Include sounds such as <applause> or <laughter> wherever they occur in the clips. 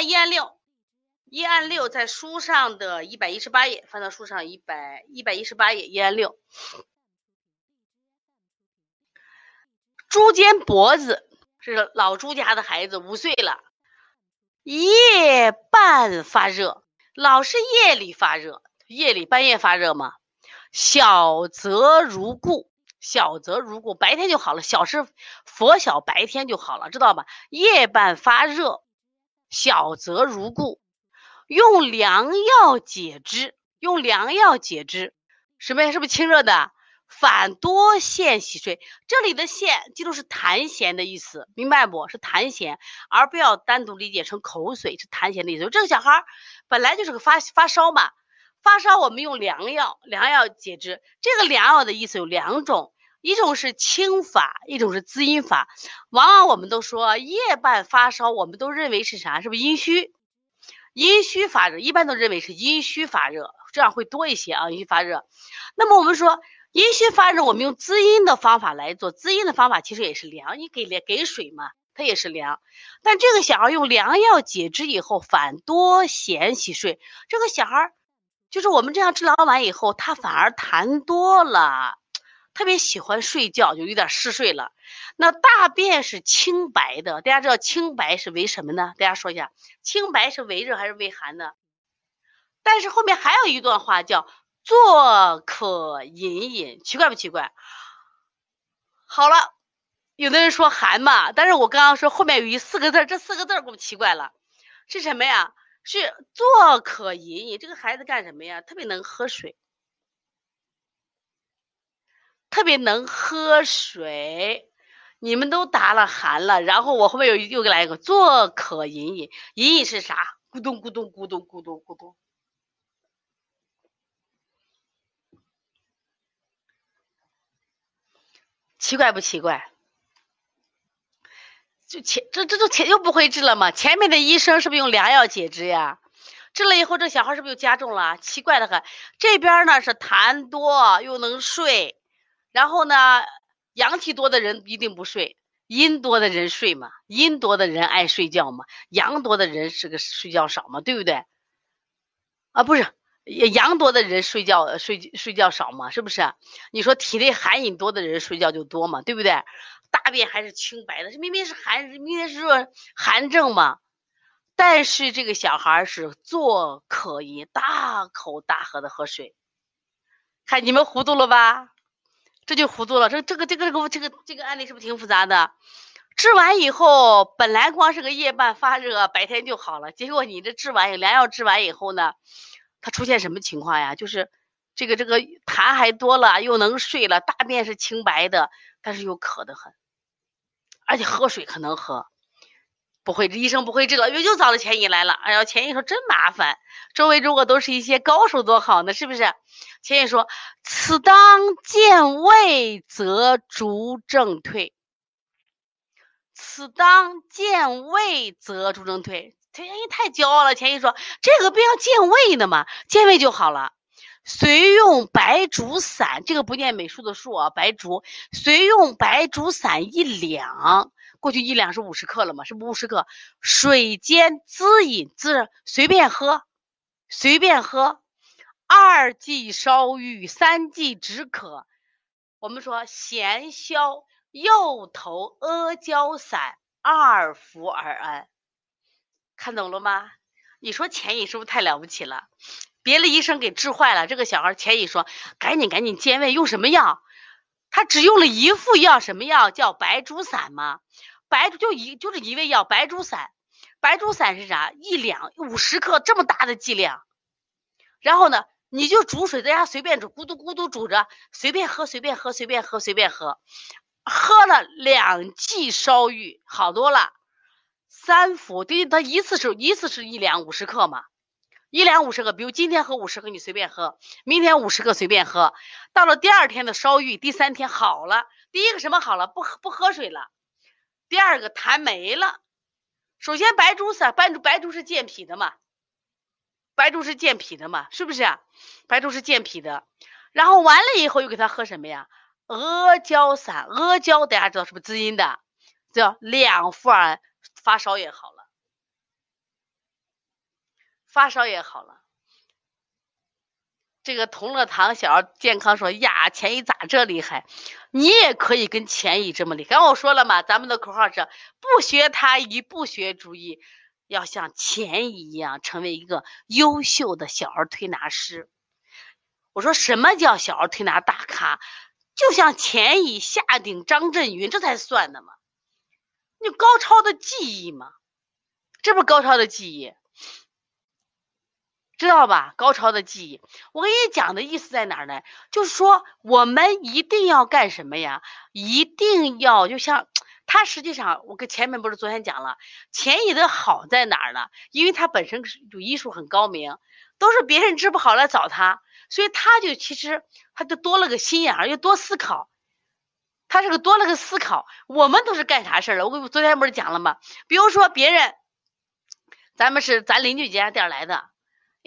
一案六，一案六在书上的一百一十八页，翻到书上一百一百一十八页，一案六。朱坚脖子是老朱家的孩子，五岁了，夜半发热，老是夜里发热，夜里半夜发热嘛。小则如故，小则如故，白天就好了。小是佛小，白天就好了，知道吧？夜半发热，小则如故，用凉药解之，用凉药解之，什么呀？是不是清热的？反多涎洗睡，这里的涎记住是痰涎的意思，明白不？是痰涎，而不要单独理解成口水，是痰涎的意思。这个小孩本来就是个发发烧嘛。发烧，我们用凉药，凉药解之。这个凉药的意思有两种，一种是清法，一种是滋阴法。往往我们都说夜半发烧，我们都认为是啥？是不是阴虚？阴虚发热，一般都认为是阴虚发热，这样会多一些啊。阴虚发热，那么我们说阴虚发热，我们用滋阴的方法来做，滋阴的方法其实也是凉，你给给水嘛，它也是凉。但这个小孩用凉药解之以后，反多涎洗睡，这个小孩。就是我们这样治疗完以后，他反而痰多了，特别喜欢睡觉，就有点嗜睡了。那大便是清白的，大家知道清白是为什么呢？大家说一下，清白是为热还是为寒呢？但是后面还有一段话叫“坐可饮饮”，奇怪不奇怪？好了，有的人说寒嘛，但是我刚刚说后面有一四个字，这四个字给我奇怪了，是什么呀？是坐可饮饮，这个孩子干什么呀？特别能喝水，特别能喝水。你们都答了寒了，然后我后面又又给来一个坐可饮饮，饮饮是啥？咕咚咕咚咕咚咕咚咕咚，奇怪不奇怪？就前这这都前又不会治了吗？前面的医生是不是用凉药解之呀？治了以后，这小孩是不是又加重了？奇怪的很。这边呢是痰多又能睡，然后呢阳气多的人一定不睡，阴多的人睡嘛，阴多的人爱睡觉嘛，阳多的人是个睡觉少嘛，对不对？啊，不是，阳多的人睡觉睡睡觉少嘛，是不是？你说体内寒饮多的人睡觉就多嘛，对不对？大便还是清白的，这明明是寒，明明是热寒症嘛。但是这个小孩是坐可饮，大口大喝的喝水。看你们糊涂了吧？这就糊涂了。这这个这个这个这个这个案例是不是挺复杂的？治完以后，本来光是个夜半发热，白天就好了。结果你这治完良药治完以后呢，它出现什么情况呀？就是这个这个痰还多了，又能睡了，大便是清白的。但是又渴得很，而且喝水可能喝，不会，医生不会治了，又又找了钱乙来了。哎呀，钱乙说真麻烦，周围如果都是一些高手多好呢，是不是？钱乙说：“此当见胃，则逐正退。此当见胃，则逐正退。”钱乙太骄傲了。钱乙说：“这个病要见胃的嘛，见胃就好了。”随用白术散，这个不念美术的术啊，白术。随用白术散一两，过去一两是五十克了嘛，是不五十克？水煎滋饮，滋随便喝，随便喝。二剂烧郁，三剂止渴。我们说咸消右头阿胶散二服而安，看懂了吗？你说钱乙是不是太了不起了？别的医生给治坏了，这个小孩钱乙说：“赶紧赶紧健胃，用什么药？”他只用了一副药，什么药？叫白术散吗？白就一就是一味药，白术散。白术散是啥？一两五十克这么大的剂量。然后呢，你就煮水在家随便煮，咕嘟咕嘟煮着，随便喝，随便喝，随便喝，随便喝。喝了两剂烧郁，好多了。三服，对，他一次是一次是一两五十克嘛。一两五十克，比如今天喝五十克，你随便喝；明天五十克随便喝。到了第二天的烧郁，第三天好了。第一个什么好了？不喝不喝水了。第二个痰没了。首先白术散，白术白术是健脾的嘛？白术是健脾的嘛？是不是？白术是健脾的。然后完了以后又给他喝什么呀？阿胶散，阿胶大家知道是不是滋阴的？叫两服儿，发烧也好了。发烧也好了。这个同乐堂小儿健康说呀，钱乙咋这厉害？你也可以跟钱乙这么厉害。刚我说了嘛，咱们的口号是不学他医，不学中医，要像钱乙一样，成为一个优秀的小儿推拿师。我说什么叫小儿推拿大咖？就像钱乙、夏鼎、张振云，这才算的嘛。你高超的技艺嘛，这不高超的技艺。知道吧？高超的记忆，我跟你讲的意思在哪儿呢？就是说，我们一定要干什么呀？一定要就像他，实际上我跟前面不是昨天讲了，钱乙的好在哪儿呢？因为他本身就医术很高明，都是别人治不好来找他，所以他就其实他就多了个心眼儿，又多思考。他是个多了个思考。我们都是干啥事儿了？我昨天不是讲了吗？比如说别人，咱们是咱邻居家店来的。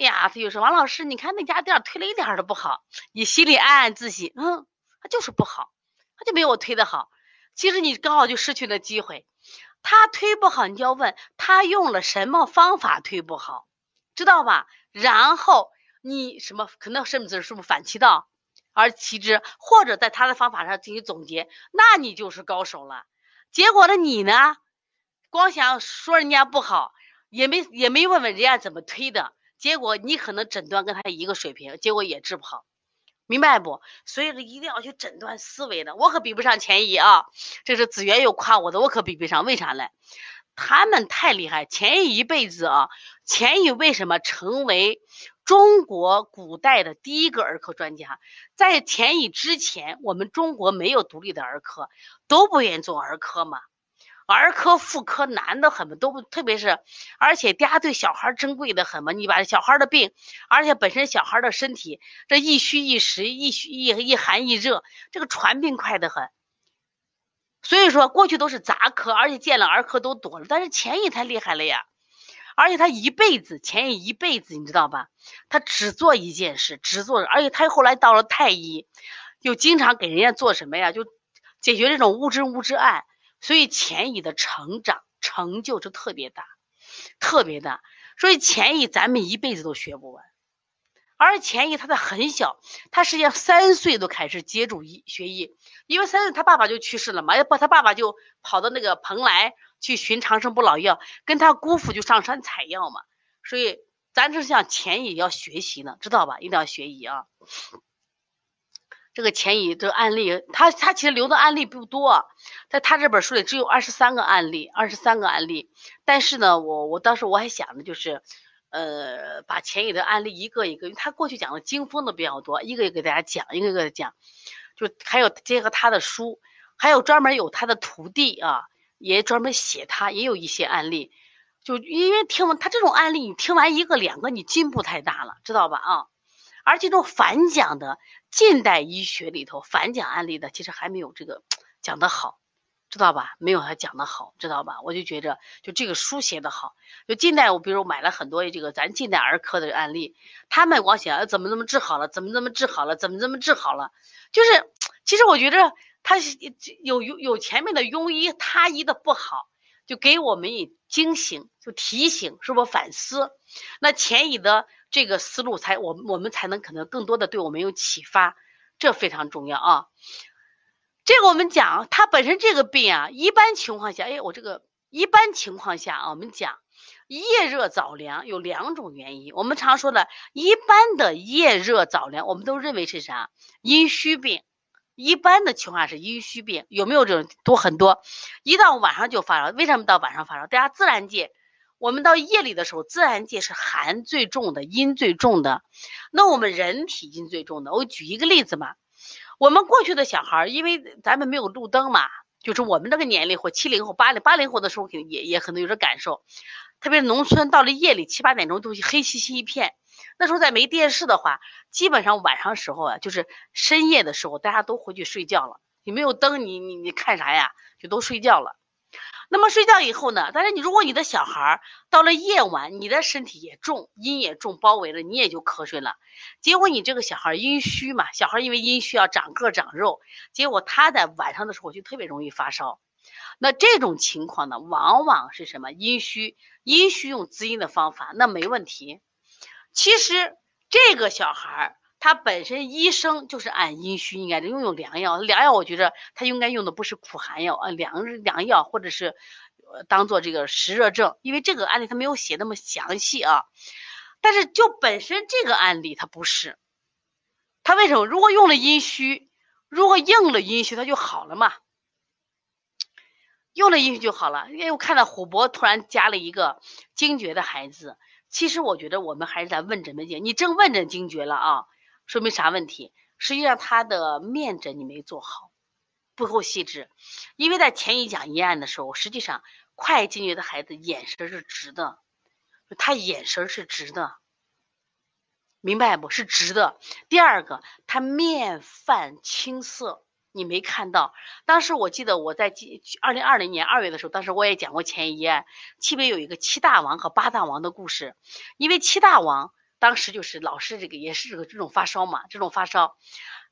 呀，他就说王老师，你看那家店推了一点都不好，你心里暗暗自喜，嗯，他就是不好，他就没我推的好。其实你刚好就失去了机会，他推不好，你就要问他用了什么方法推不好，知道吧？然后你什么可能甚至是不是反其道而其之，或者在他的方法上进行总结，那你就是高手了。结果呢，你呢，光想说人家不好，也没也没问问人家怎么推的。结果你可能诊断跟他一个水平，结果也治不好，明白不？所以说一定要去诊断思维的。我可比不上钱乙啊，这是子源又夸我的，我可比不上。为啥呢？他们太厉害。钱乙一辈子啊，钱乙为什么成为中国古代的第一个儿科专家？在钱乙之前，我们中国没有独立的儿科，都不愿意做儿科嘛。儿科、妇科难的很嘛，都，特别是，而且大家对小孩珍贵的很嘛。你把小孩的病，而且本身小孩的身体，这一虚一实，一虚一一寒一热，这个传病快得很。所以说，过去都是杂科，而且见了儿科都多了。但是钱也太厉害了呀，而且他一辈子，钱乙一辈子，你知道吧？他只做一件事，只做，而且他后来到了太医，又经常给人家做什么呀？就解决这种乌治乌治案。所以钱乙的成长成就就特别大，特别大。所以钱乙咱们一辈子都学不完。而钱乙他在很小，他实际上三岁都开始接触医学医，因为三岁他爸爸就去世了嘛，要不他爸爸就跑到那个蓬莱去寻长生不老药，跟他姑父就上山采药嘛。所以咱这像钱乙要学习呢，知道吧？一定要学医啊。这个钱乙这个案例，他他其实留的案例不多，在他这本书里只有二十三个案例，二十三个案例。但是呢，我我当时我还想的就是，呃，把钱乙的案例一个一个，因为他过去讲的经风的比较多，一个一个给大家讲，一个一个的讲。就还有结合他的书，还有专门有他的徒弟啊，也专门写他，也有一些案例。就因为听完他这种案例，你听完一个两个，你进步太大了，知道吧？啊。而这种反讲的近代医学里头反讲案例的，其实还没有这个讲的好，知道吧？没有他讲的好，知道吧？我就觉着，就这个书写的好。就近代，我比如买了很多这个咱近代儿科的案例，他们光想怎么怎么治好了，怎么怎么治好了，怎么怎么治好了。就是，其实我觉着他有有有前面的庸医他医的不好，就给我们以惊醒，就提醒，是不反思？那前乙的。这个思路才我我们才能可能更多的对我们有启发，这非常重要啊。这个我们讲，它本身这个病啊，一般情况下，哎，我这个一般情况下啊，我们讲夜热早凉有两种原因。我们常说的，一般的夜热早凉，我们都认为是啥？阴虚病。一般的情况下是阴虚病，有没有这种多很多？一到晚上就发烧，为什么到晚上发烧？大家自然界。我们到夜里的时候，自然界是寒最重的，阴最重的。那我们人体阴最重的，我举一个例子嘛。我们过去的小孩，因为咱们没有路灯嘛，就是我们这个年龄或七零后、八零八零后的时候，肯定也也可能有点感受。特别是农村，到了夜里七八点钟，都黑漆漆一片。那时候再没电视的话，基本上晚上时候啊，就是深夜的时候，大家都回去睡觉了。你没有灯，你你你看啥呀？就都睡觉了。那么睡觉以后呢？但是你如果你的小孩到了夜晚，你的身体也重，阴也重，包围了，你也就瞌睡了。结果你这个小孩阴虚嘛，小孩因为阴虚要长个长肉，结果他在晚上的时候就特别容易发烧。那这种情况呢，往往是什么？阴虚，阴虚用滋阴的方法，那没问题，其实这个小孩儿他本身医生就是按阴虚应该的用用凉药，凉药我觉得他应该用的不是苦寒药啊，凉凉药或者是当做这个湿热症，因为这个案例他没有写那么详细啊。但是就本身这个案例他不是，他为什么？如果用了阴虚，如果硬了阴虚，他就好了嘛。用了阴虚就好了，因为我看到虎博突然加了一个惊厥的孩子。其实我觉得我们还是在问诊的阶你正问诊惊厥了啊，说明啥问题？实际上他的面诊你没做好，不够细致。因为在前一讲一案的时候，实际上快惊厥的孩子眼神是直的，他眼神是直的，明白不？是直的。第二个，他面泛青色。你没看到，当时我记得我在二零二零年二月的时候，当时我也讲过前一案，七北有一个七大王和八大王的故事。因为七大王当时就是老是这个也是这个这种发烧嘛，这种发烧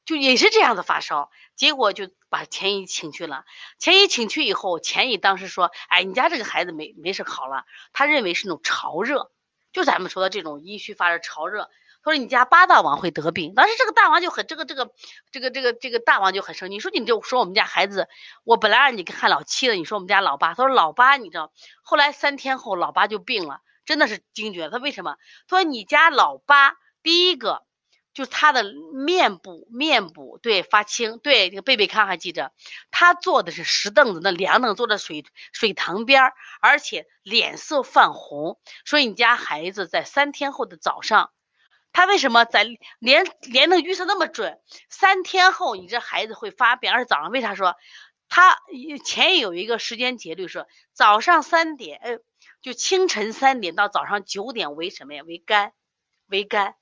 就也是这样的发烧，结果就把钱姨请去了。钱姨请去以后，钱姨当时说：“哎，你家这个孩子没没事好了。”他认为是那种潮热，就咱们说的这种阴虚发热潮热。他说你家八大王会得病，当时这个大王就很这个这个这个这个这个大王就很生气，说你就说我们家孩子，我本来让你看老七的，你说我们家老八，他说老八你知道，后来三天后老八就病了，真的是惊厥。他为什么？他说你家老八第一个就是他的面部面部对发青，对这个贝贝康还记着，他坐的是石凳子，那凉凳坐在水水塘边而且脸色泛红，所以你家孩子在三天后的早上。他为什么在连连能预测那么准？三天后你这孩子会发病，而且早上为啥说他前有一个时间节律说早上三点，呃，就清晨三点到早上九点为什么呀？为肝，为肝。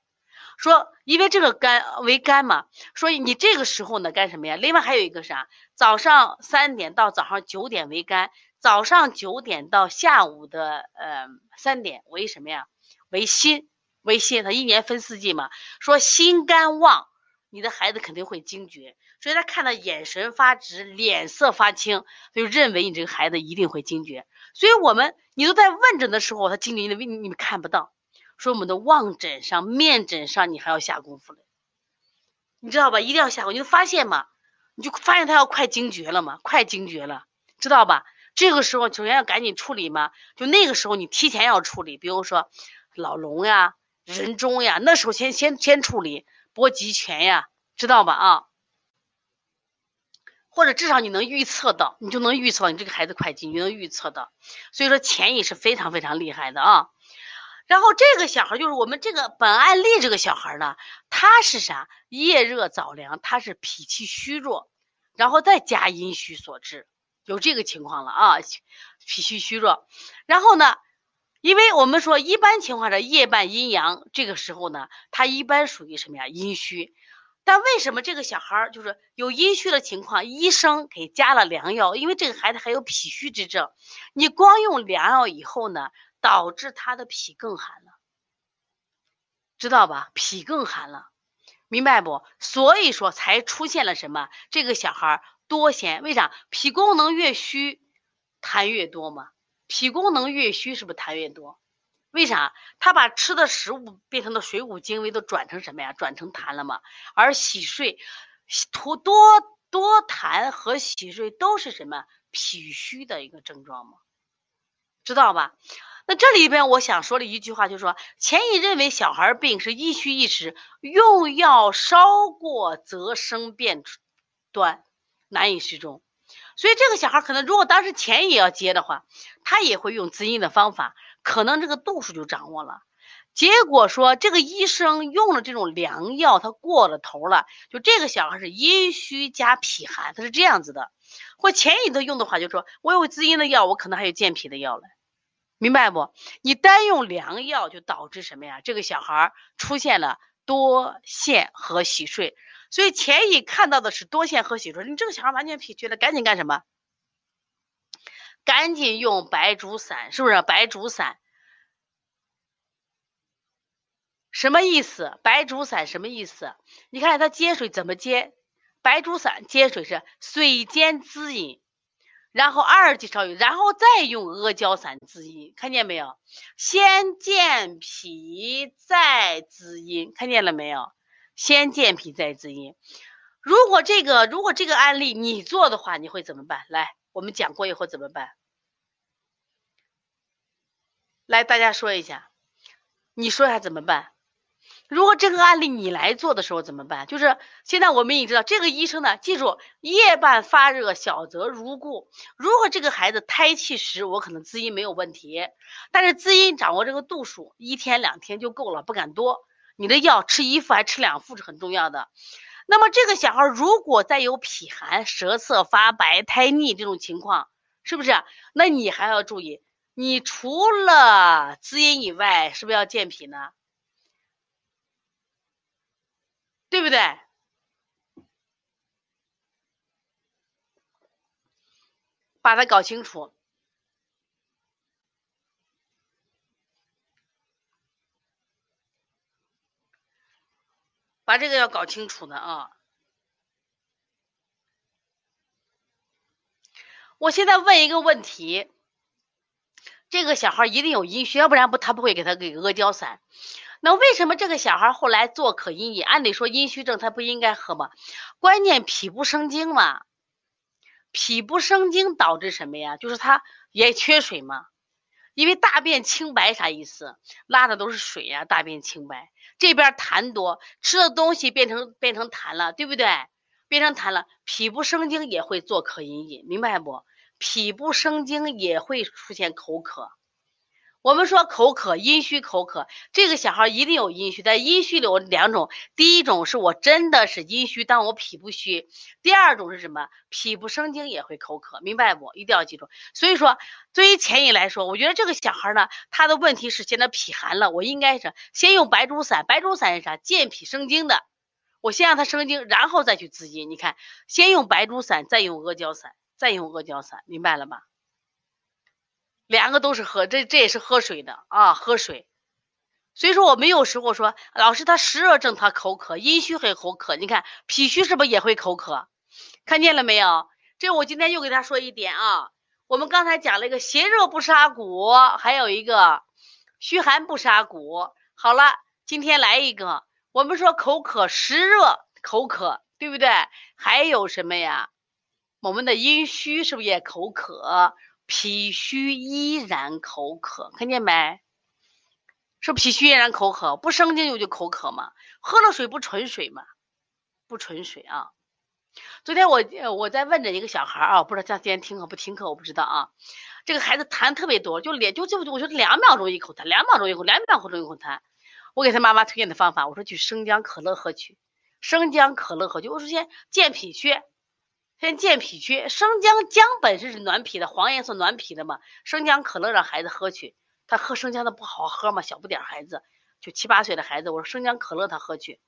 说因为这个肝为肝嘛，所以你这个时候呢干什么呀？另外还有一个啥？早上三点到早上九点为肝，早上九点到下午的呃三点为什么呀？为心。为心，他一年分四季嘛，说心肝旺，你的孩子肯定会惊厥，所以他看到眼神发直，脸色发青，他就认为你这个孩子一定会惊厥。所以我们你都在问诊的时候，他惊厥你你你们看不到，说我们的望诊上、面诊上你还要下功夫了，你知道吧？一定要下功夫，你就发现嘛，你就发现他要快惊厥了嘛，快惊厥了，知道吧？这个时候首先要赶紧处理嘛，就那个时候你提前要处理，比如说老龙呀。人中呀，那时候先先先处理搏极拳呀，知道吧啊？或者至少你能预测到，你就能预测你这个孩子快进，你能预测到。所以说潜意是非常非常厉害的啊。然后这个小孩就是我们这个本案例这个小孩呢，他是啥？夜热早凉，他是脾气虚弱，然后再加阴虚所致，有这个情况了啊，脾气虚弱，然后呢？因为我们说，一般情况下夜半阴阳，这个时候呢，他一般属于什么呀？阴虚。但为什么这个小孩儿就是有阴虚的情况，医生给加了凉药？因为这个孩子还有脾虚之症，你光用凉药以后呢，导致他的脾更寒了，知道吧？脾更寒了，明白不？所以说才出现了什么？这个小孩多涎，为啥？脾功能越虚，痰越多嘛。脾功能越虚，是不是痰越多？为啥？他把吃的食物变成的水谷精微都转成什么呀？转成痰了嘛？而洗睡，吐多多痰和洗睡都是什么？脾虚的一个症状吗？知道吧？那这里边我想说的一句话就是说，钱乙认为小孩病是一虚一实，用药稍过则生变端，难以适中。所以这个小孩可能，如果当时钱也要接的话，他也会用滋阴的方法，可能这个度数就掌握了。结果说这个医生用了这种凉药，他过了头了。就这个小孩是阴虚加脾寒，他是这样子的。或钱乙都用的话，就说我有滋阴的药，我可能还有健脾的药了，明白不？你单用凉药就导致什么呀？这个小孩出现了多陷和洗睡。所以钱乙看到的是多线和血说你这个小孩完全脾虚了，赶紧干什么？赶紧用白术散，是不是？白术散什么意思？白术散什么意思？你看它接水怎么接？白术散接水是水煎滋阴，然后二级烧油，然后再用阿胶散滋阴，看见没有？先健脾再滋阴，看见了没有？先健脾再滋阴。如果这个如果这个案例你做的话，你会怎么办？来，我们讲过以后怎么办？来，大家说一下，你说一下怎么办？如果这个案例你来做的时候怎么办？就是现在我们已经知道，这个医生呢，记住夜半发热，小则如故。如果这个孩子胎气时，我可能滋阴没有问题，但是滋阴掌握这个度数，一天两天就够了，不敢多。你的药吃一副还吃两副是很重要的。那么这个小孩如果再有脾寒、舌色发白、苔腻这种情况，是不是？那你还要注意，你除了滋阴以外，是不是要健脾呢？对不对？把它搞清楚，把这个要搞清楚的啊！我现在问一个问题：这个小孩一定有阴虚，要不然不他不会给他给阿胶散。那为什么这个小孩后来做可阴饮？按理说阴虚症他不应该喝吗？关键脾不生精嘛，脾不生精导致什么呀？就是他也缺水嘛。因为大便清白啥意思？拉的都是水呀，大便清白。这边痰多，吃的东西变成变成痰了，对不对？变成痰了，脾不生津也会做渴饮饮，明白不？脾不生津也会出现口渴。我们说口渴，阴虚口渴，这个小孩一定有阴虚。但阴虚里有两种，第一种是我真的是阴虚，但我脾不虚；第二种是什么？脾不生精也会口渴，明白不？一定要记住。所以说，对于前引来说，我觉得这个小孩呢，他的问题是现在脾寒了，我应该是先用白术散。白术散是啥？健脾生精的。我先让他生精，然后再去滋阴。你看，先用白术散，再用阿胶散，再用阿胶散，明白了吗？两个都是喝，这这也是喝水的啊，喝水。所以说我们有时候说，老师他湿热症他口渴，阴虚会口渴。你看脾虚是不是也会口渴？看见了没有？这我今天又给他说一点啊。我们刚才讲了一个邪热不杀骨，还有一个虚寒不杀骨。好了，今天来一个，我们说口渴湿热口渴，对不对？还有什么呀？我们的阴虚是不是也口渴？脾虚依然口渴，看见没？是脾虚依然口渴，不生津就就口渴嘛？喝了水不纯水嘛？不纯水啊！昨天我我在问着一个小孩啊，不知道他今天听课不听课，我不知道啊。这个孩子痰特别多，就连就就我说两秒钟一口痰，两秒钟一口，两秒钟一口痰。我给他妈妈推荐的方法，我说去生姜可乐喝去，生姜可乐喝去。我说先健脾虚。先健脾去，生姜姜本身是暖脾的，黄颜色暖脾的嘛。生姜可乐让孩子喝去，他喝生姜的不好喝嘛，小不点孩子，就七八岁的孩子，我说生姜可乐他喝去，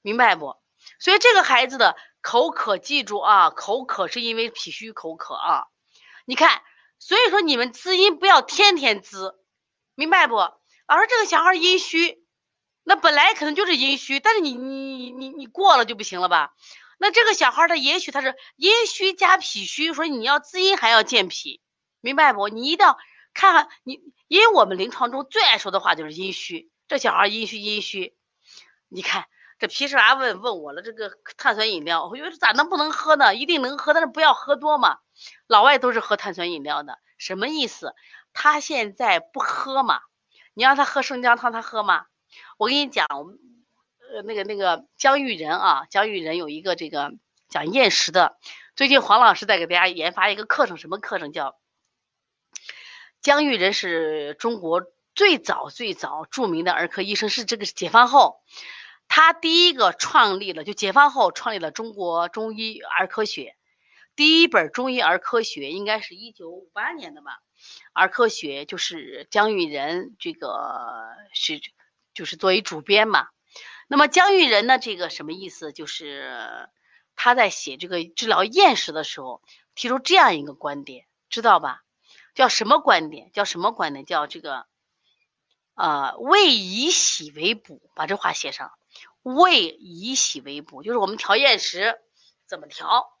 明白不？所以这个孩子的口渴，记住啊，口渴是因为脾虚口渴啊。你看，所以说你们滋阴不要天天滋，明白不？老师这个小孩阴虚，那本来可能就是阴虚，但是你你你你过了就不行了吧？那这个小孩他也许他是阴虚加脾虚，说你要滋阴还要健脾，明白不？你一定要看看你，因为我们临床中最爱说的话就是阴虚。这小孩阴虚阴虚，你看这皮实娃问问我了，这个碳酸饮料，我觉得咋能不能喝呢？一定能喝，但是不要喝多嘛。老外都是喝碳酸饮料的，什么意思？他现在不喝嘛？你让他喝生姜汤，他喝吗？我跟你讲。呃，那个那个江玉仁啊，江玉仁有一个这个讲厌食的。最近黄老师在给大家研发一个课程，什么课程叫？江玉仁是中国最早最早著名的儿科医生，是这个解放后，他第一个创立了，就解放后创立了中国中医儿科学，第一本中医儿科学应该是一九五八年的吧？儿科学就是江玉仁这个是就是作为主编嘛。那么江玉仁呢？这个什么意思？就是他在写这个治疗厌食的时候，提出这样一个观点，知道吧？叫什么观点？叫什么观点？叫这个，呃，胃以喜为补，把这话写上。胃以喜为补，就是我们调厌食怎么调？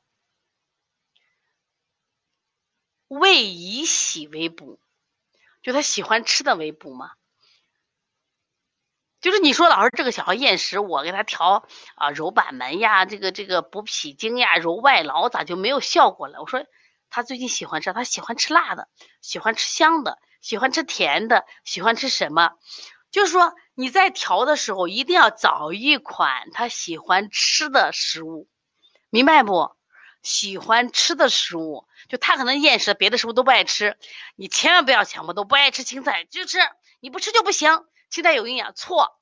胃以喜为补，就他喜欢吃的为补嘛。就是你说老师这个小孩厌食，我给他调啊揉板门呀，这个这个补脾经呀，揉外劳咋就没有效果了？我说他最近喜欢吃，他喜欢吃辣的，喜欢吃香的，喜欢吃甜的，喜欢吃什么？就是说你在调的时候一定要找一款他喜欢吃的食物，明白不？喜欢吃的食物，就他可能厌食，别的食物都不爱吃，你千万不要强迫，都不爱吃青菜就吃，你不吃就不行。期待有营养，错，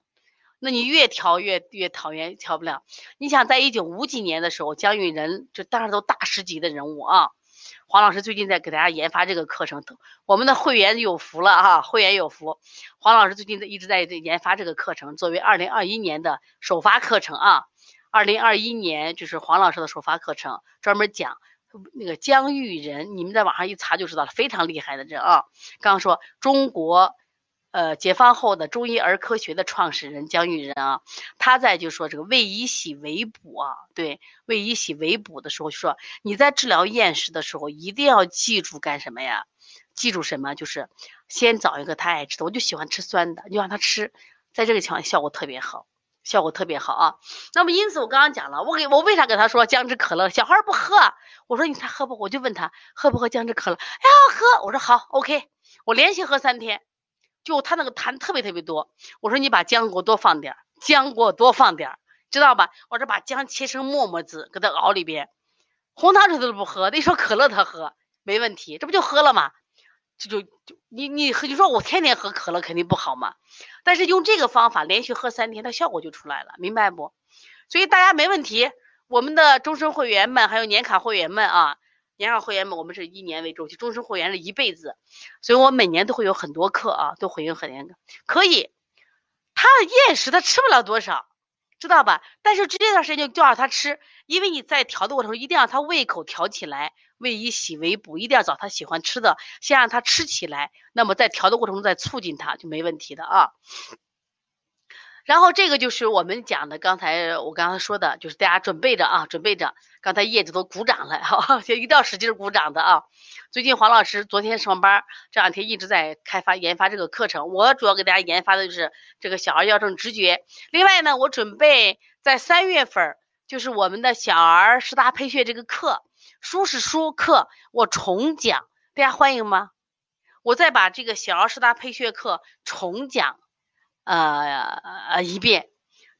那你越调越越讨厌，调不了。你想，在一九五几年的时候，姜育仁就当时都大师级的人物啊。黄老师最近在给大家研发这个课程，我们的会员有福了啊，会员有福。黄老师最近一直在研发这个课程，作为二零二一年的首发课程啊。二零二一年就是黄老师的首发课程，专门讲那个姜育仁，你们在网上一查就知道了，非常厉害的人啊。刚刚说中国。呃，解放后的中医儿科学的创始人姜育仁啊，他在就说这个胃以喜为补啊，对，胃以喜为补的时候，说你在治疗厌食的时候，一定要记住干什么呀？记住什么？就是先找一个他爱吃的，我就喜欢吃酸的，你就让他吃，在这个情况效果特别好，效果特别好啊。那么因此我刚刚讲了，我给我为啥给他说姜汁可乐？小孩不喝，我说你他喝不？我就问他喝不喝姜汁可乐？哎呀，喝！我说好，OK，我连续喝三天。就他那个痰特别特别多，我说你把姜给我多放点，姜给我多放点，知道吧？我说把姜切成沫沫子，给他熬里边，红糖水他都不喝，那说可乐他喝没问题，这不就喝了吗？这就就你你你说我天天喝可乐肯定不好嘛，但是用这个方法连续喝三天，它效果就出来了，明白不？所以大家没问题，我们的终身会员们还有年卡会员们啊。年卡会员们，我们是一年为周期，终身会员是一辈子，所以我每年都会有很多课啊，都会有很多可以。他的厌食他吃不了多少，知道吧？但是这段时间就叫他吃，因为你在调的过程中一定要他胃口调起来，胃以喜为补，一定要找他喜欢吃的，先让他吃起来，那么在调的过程中再促进他就没问题的啊。然后这个就是我们讲的，刚才我刚才说的，就是大家准备着啊，准备着。刚才叶子都鼓掌了，哈，<laughs> 一定要使劲鼓掌的啊。最近黄老师昨天上班，这两天一直在开发研发这个课程。我主要给大家研发的就是这个小儿药证直觉。另外呢，我准备在三月份，就是我们的小儿十大配穴这个课，书是书课，我重讲，大家欢迎吗？我再把这个小儿十大配穴课重讲。呃呃一遍，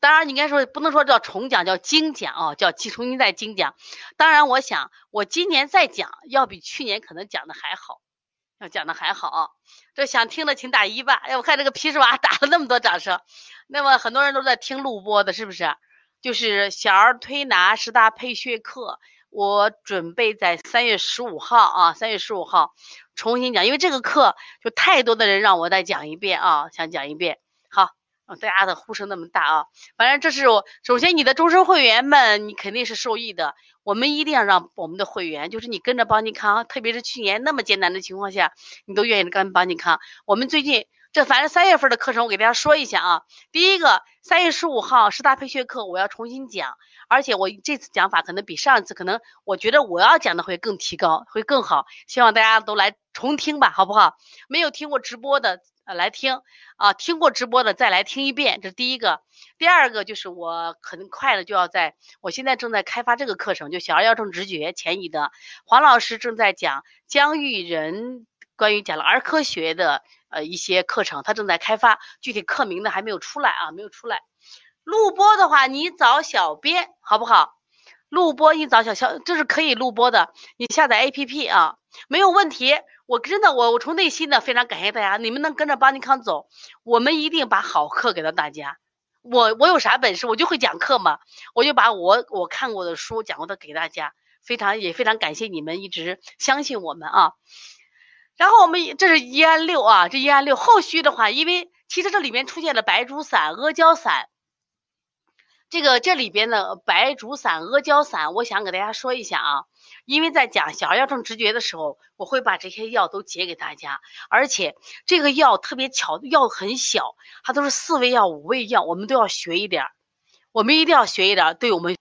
当然你应该说不能说叫重讲，叫精讲啊，叫重新再精讲。当然，我想我今年再讲，要比去年可能讲的还好，要讲的还好啊。这想听的请打一吧。哎，我看这个皮实娃 <laughs> 打了那么多掌声，那么很多人都在听录播的，是不是？就是小儿推拿十大配穴课，我准备在三月十五号啊，三月十五号重新讲，因为这个课就太多的人让我再讲一遍啊，想讲一遍。好，大家的呼声那么大啊！反正这是我首先，你的终身会员们，你肯定是受益的。我们一定要让我们的会员，就是你跟着邦尼康，特别是去年那么艰难的情况下，你都愿意跟邦尼康。我们最近这反正三月份的课程，我给大家说一下啊。第一个，三月十五号十大配穴课我要重新讲，而且我这次讲法可能比上一次，可能我觉得我要讲的会更提高，会更好。希望大家都来重听吧，好不好？没有听过直播的。呃，来听啊，听过直播的再来听一遍，这是第一个。第二个就是我很快的就要在，我现在正在开发这个课程，就小儿药症直觉前移的黄老师正在讲姜育仁关于讲了儿科学的呃一些课程，他正在开发，具体课名呢还没有出来啊，没有出来。录播的话，你找小编好不好？录播你找小小，这是可以录播的，你下载 APP 啊，没有问题。我真的，我我从内心的非常感谢大家，你们能跟着邦尼康走，我们一定把好课给到大家。我我有啥本事，我就会讲课嘛，我就把我我看过的书讲过的给大家，非常也非常感谢你们一直相信我们啊。然后我们这是一安六啊，这一安六。后续的话，因为其实这里面出现了白术散、阿胶散。这个这里边的白术散、阿胶散，我想给大家说一下啊，因为在讲小儿药症直觉的时候，我会把这些药都解给大家，而且这个药特别巧，药很小，它都是四味药、五味药，我们都要学一点，我们一定要学一点，对我们